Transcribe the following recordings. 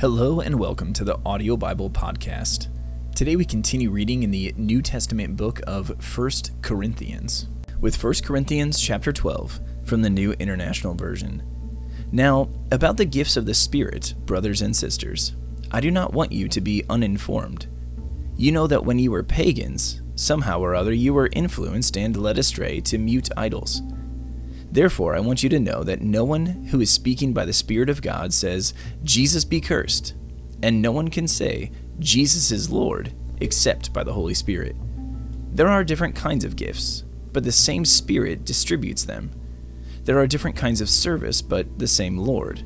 Hello and welcome to the Audio Bible Podcast. Today we continue reading in the New Testament book of 1 Corinthians with 1 Corinthians chapter 12 from the New International Version. Now, about the gifts of the Spirit, brothers and sisters, I do not want you to be uninformed. You know that when you were pagans, somehow or other you were influenced and led astray to mute idols. Therefore, I want you to know that no one who is speaking by the Spirit of God says, Jesus be cursed, and no one can say, Jesus is Lord, except by the Holy Spirit. There are different kinds of gifts, but the same Spirit distributes them. There are different kinds of service, but the same Lord.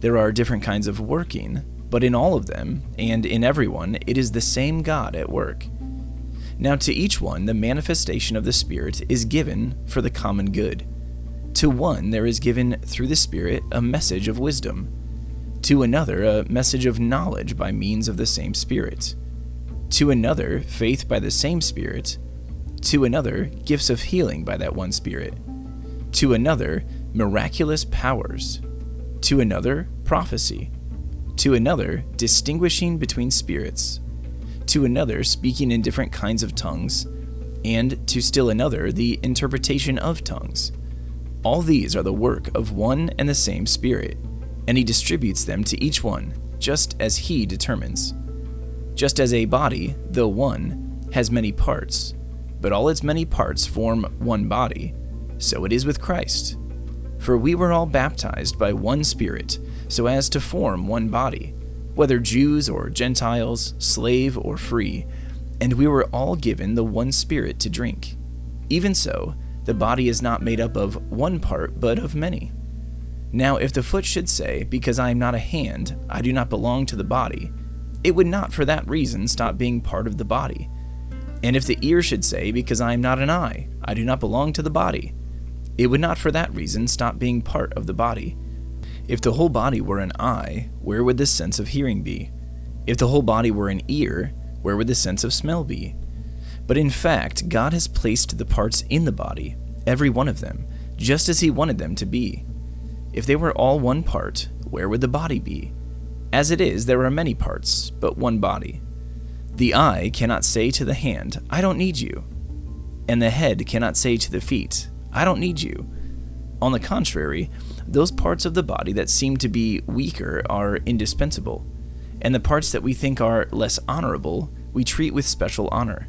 There are different kinds of working, but in all of them, and in everyone, it is the same God at work. Now, to each one, the manifestation of the Spirit is given for the common good. To one, there is given through the Spirit a message of wisdom, to another, a message of knowledge by means of the same Spirit, to another, faith by the same Spirit, to another, gifts of healing by that one Spirit, to another, miraculous powers, to another, prophecy, to another, distinguishing between spirits, to another, speaking in different kinds of tongues, and to still another, the interpretation of tongues. All these are the work of one and the same Spirit, and He distributes them to each one, just as He determines. Just as a body, though one, has many parts, but all its many parts form one body, so it is with Christ. For we were all baptized by one Spirit, so as to form one body, whether Jews or Gentiles, slave or free, and we were all given the one Spirit to drink. Even so, the body is not made up of one part, but of many. Now, if the foot should say, Because I am not a hand, I do not belong to the body, it would not for that reason stop being part of the body. And if the ear should say, Because I am not an eye, I do not belong to the body, it would not for that reason stop being part of the body. If the whole body were an eye, where would the sense of hearing be? If the whole body were an ear, where would the sense of smell be? But in fact, God has placed the parts in the body, every one of them, just as He wanted them to be. If they were all one part, where would the body be? As it is, there are many parts, but one body. The eye cannot say to the hand, I don't need you. And the head cannot say to the feet, I don't need you. On the contrary, those parts of the body that seem to be weaker are indispensable, and the parts that we think are less honorable we treat with special honor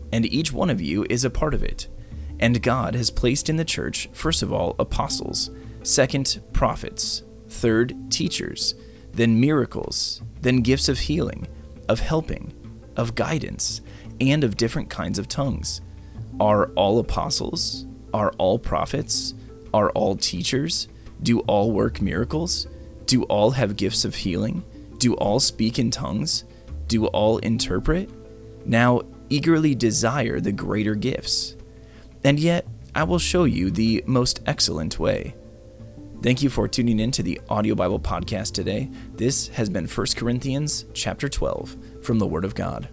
and each one of you is a part of it. And God has placed in the church, first of all, apostles, second, prophets, third, teachers, then miracles, then gifts of healing, of helping, of guidance, and of different kinds of tongues. Are all apostles? Are all prophets? Are all teachers? Do all work miracles? Do all have gifts of healing? Do all speak in tongues? Do all interpret? Now, eagerly desire the greater gifts. And yet, I will show you the most excellent way. Thank you for tuning in to the Audio Bible podcast today. This has been 1 Corinthians chapter 12 from the Word of God.